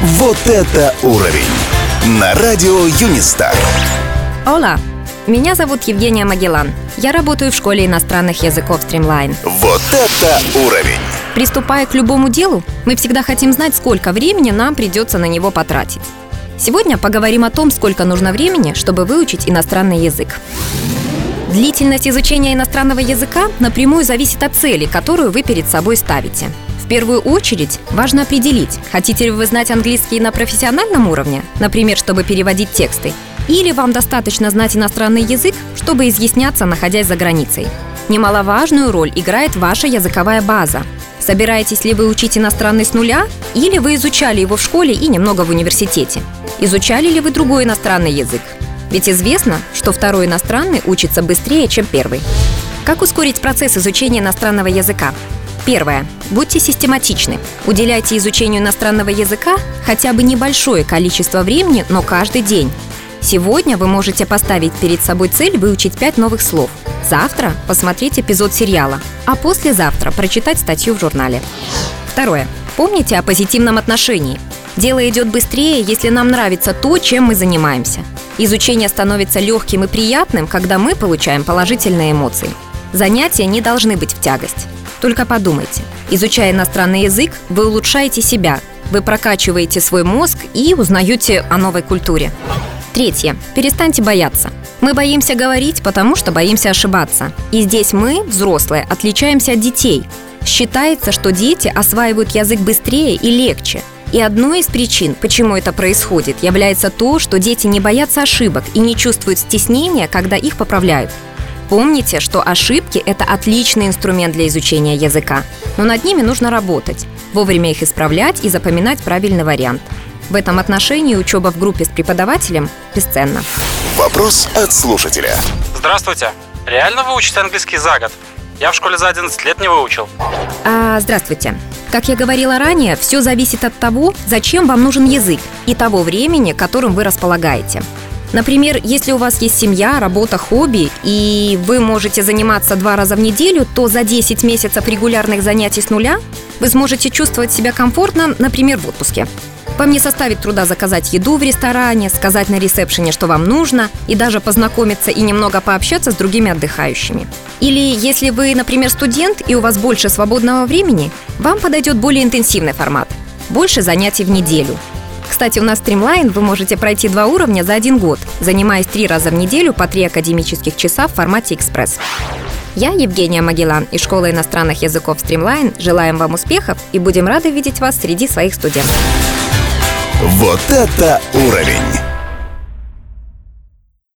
Вот это уровень! На радио Юнистар. Ола! Меня зовут Евгения Магеллан. Я работаю в школе иностранных языков Streamline. Вот это уровень! Приступая к любому делу, мы всегда хотим знать, сколько времени нам придется на него потратить. Сегодня поговорим о том, сколько нужно времени, чтобы выучить иностранный язык. Длительность изучения иностранного языка напрямую зависит от цели, которую вы перед собой ставите. В первую очередь важно определить, хотите ли вы знать английский на профессиональном уровне, например, чтобы переводить тексты, или вам достаточно знать иностранный язык, чтобы изъясняться, находясь за границей. Немаловажную роль играет ваша языковая база. Собираетесь ли вы учить иностранный с нуля, или вы изучали его в школе и немного в университете? Изучали ли вы другой иностранный язык? Ведь известно, что второй иностранный учится быстрее, чем первый. Как ускорить процесс изучения иностранного языка? Первое. Будьте систематичны. Уделяйте изучению иностранного языка хотя бы небольшое количество времени, но каждый день. Сегодня вы можете поставить перед собой цель выучить 5 новых слов. Завтра посмотреть эпизод сериала, а послезавтра прочитать статью в журнале. Второе. Помните о позитивном отношении. Дело идет быстрее, если нам нравится то, чем мы занимаемся. Изучение становится легким и приятным, когда мы получаем положительные эмоции. Занятия не должны быть в тягость. Только подумайте. Изучая иностранный язык, вы улучшаете себя, вы прокачиваете свой мозг и узнаете о новой культуре. Третье. Перестаньте бояться. Мы боимся говорить, потому что боимся ошибаться. И здесь мы, взрослые, отличаемся от детей. Считается, что дети осваивают язык быстрее и легче. И одной из причин, почему это происходит, является то, что дети не боятся ошибок и не чувствуют стеснения, когда их поправляют. Помните, что ошибки – это отличный инструмент для изучения языка, но над ними нужно работать, вовремя их исправлять и запоминать правильный вариант. В этом отношении учеба в группе с преподавателем бесценна. Вопрос от слушателя. Здравствуйте. Реально выучить английский за год? Я в школе за 11 лет не выучил. А, здравствуйте. Как я говорила ранее, все зависит от того, зачем вам нужен язык и того времени, которым вы располагаете. Например, если у вас есть семья, работа, хобби, и вы можете заниматься два раза в неделю, то за 10 месяцев регулярных занятий с нуля вы сможете чувствовать себя комфортно, например, в отпуске. Вам не составит труда заказать еду в ресторане, сказать на ресепшене, что вам нужно, и даже познакомиться и немного пообщаться с другими отдыхающими. Или если вы, например, студент и у вас больше свободного времени, вам подойдет более интенсивный формат. Больше занятий в неделю. Кстати, у нас Streamline вы можете пройти два уровня за один год, занимаясь три раза в неделю по три академических часа в формате экспресс. Я, Евгения Магеллан из Школы иностранных языков Streamline, желаем вам успехов и будем рады видеть вас среди своих студентов. Вот это уровень!